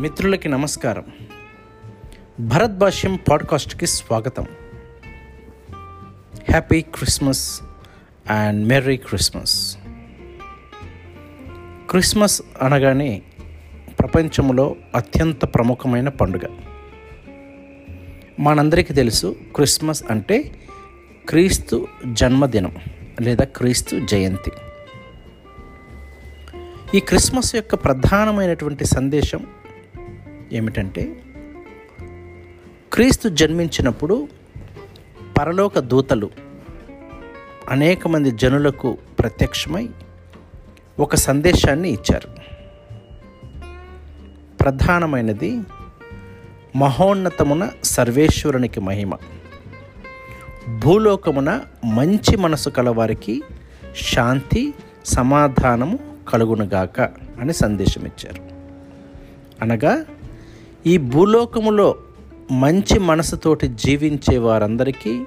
మిత్రులకి నమస్కారం. భరత్ భాష్యం పాడ్కాస్ట్కి స్వాగతం. Happy Christmas and merry Christmas. Christmas అనగానే ప్రపంచంలో అత్యంత ప్రముఖమైన పండుగ. మనందరికీ తెలుసు క్రిస్మస్ అంటే క్రీస్తు జన్మదినం లేదా క్రీస్తు జయంతి. ఈ క్రిస్మస్ యొక్క ప్రధానమైనటువంటి సందేశం ఏమిటంటే క్రీస్తు జన్మించినప్పుడు పరలోక దూతలు అనేక మంది జనులకు ప్రత్యక్షమై ఒక సందేశాన్ని ఇచ్చారు. ప్రధానమైనది మహోన్నతమున సర్వేశ్వరునికి మహిమ. భూలోకమున మంచి మనసు కలవారికి శాంతి సమాధానము కలుగునుగాక అని సందేశం ఇచ్చారు అనగా ఈ భూలోకములో మంచి మనసుతోటి జీవించే వారందరికీ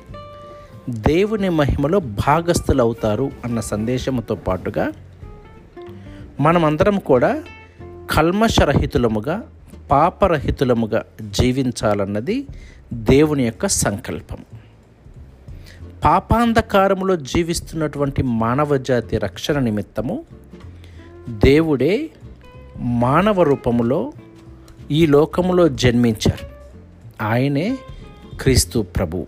దేవుని మహిమలో భాగస్థులవుతారు అన్న సందేశంతో పాటుగా మనమందరం కూడా కల్మషరహితులముగా పాపరహితులముగా జీవించాలన్నది దేవుని యొక్క సంకల్పం. పాపాంధకారములో జీవిస్తున్నటువంటి మానవ జాతి రక్షణ నిమిత్తము దేవుడే మానవ రూపములో ఈ లోకములో జన్మించారు. ఆయనే క్రీస్తు ప్రభు.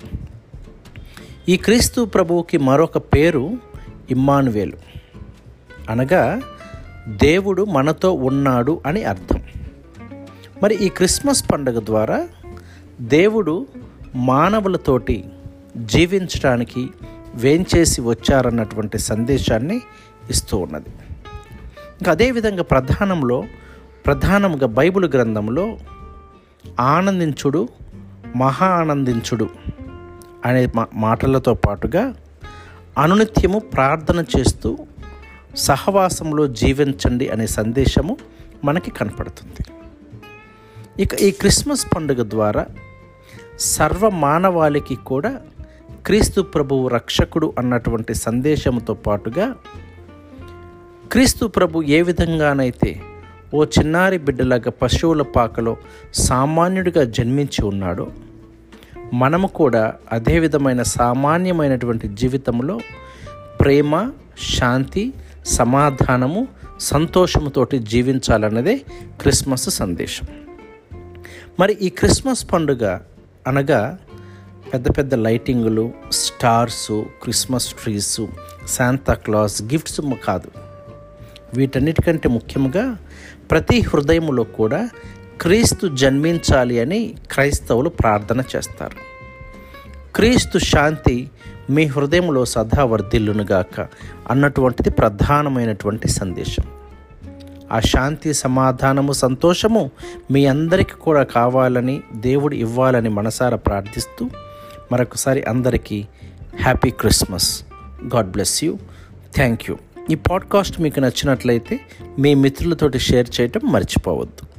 ఈ క్రీస్తు ప్రభువుకి మరొక పేరు ఇమ్మానువేలు. అనగా దేవుడు మనతో ఉన్నాడు అని అర్థం. మరి ఈ క్రిస్మస్ పండుగ ద్వారా దేవుడు మానవులతోటి జీవించడానికి వేంచేసి వచ్చారన్నటువంటి సందేశాన్ని ఇస్తూ ఉన్నది. ఇంకా అదేవిధంగా ప్రధానంలో ప్రధానంగా బైబిల్ గ్రంథంలో ఆనందించుడు మహా ఆనందించుడు అనే మా మాటలతో పాటుగా అనునిత్యము ప్రార్థన చేస్తూ సహవాసంలో జీవించండి అనే సందేశము మనకి కనపడుతుంది. ఇక ఈ క్రిస్మస్ పండుగ ద్వారా సర్వ మానవాళికి కూడా క్రీస్తు ప్రభువు రక్షకుడు అన్నటువంటి సందేశంతో పాటుగా క్రీస్తు ప్రభు ఏ విధంగానైతే ఓ చిన్నారి బిడ్డలాగా పశువుల పాకలో సామాన్యుడిగా జన్మించి ఉన్నాడు. మనము కూడా అదే విధమైన సామాన్యమైనటువంటి జీవితంలో ప్రేమ శాంతి సమాధానము సంతోషముతోటి జీవించాలన్నదే క్రిస్మస్ సందేశం. మరి ఈ క్రిస్మస్ పండుగ అనగా పెద్ద పెద్ద లైటింగులు stars Christmas trees Santa Claus gifts కాదు. వీటన్నిటికంటే ముఖ్యంగా ప్రతి హృదయములో కూడా క్రీస్తు జన్మించాలి అని క్రైస్తవులు ప్రార్థన చేస్తారు. క్రీస్తు శాంతి మీ హృదయంలో సదా వర్ధిల్లునుగాక అన్నటువంటిది ప్రధానమైనటువంటి సందేశం. ఆ శాంతి సమాధానము సంతోషము మీ అందరికీ కూడా కావాలని దేవుడు ఇవ్వాలని మనసారా ప్రార్థిస్తూ మరొకసారి అందరికీ happy Christmas. God bless you. Thank you. ఈ పాడ్కాస్ట్ మీకు నచ్చినట్లయితే మీ మిత్రులతోటి షేర్ చేయటం మర్చిపోవద్దు.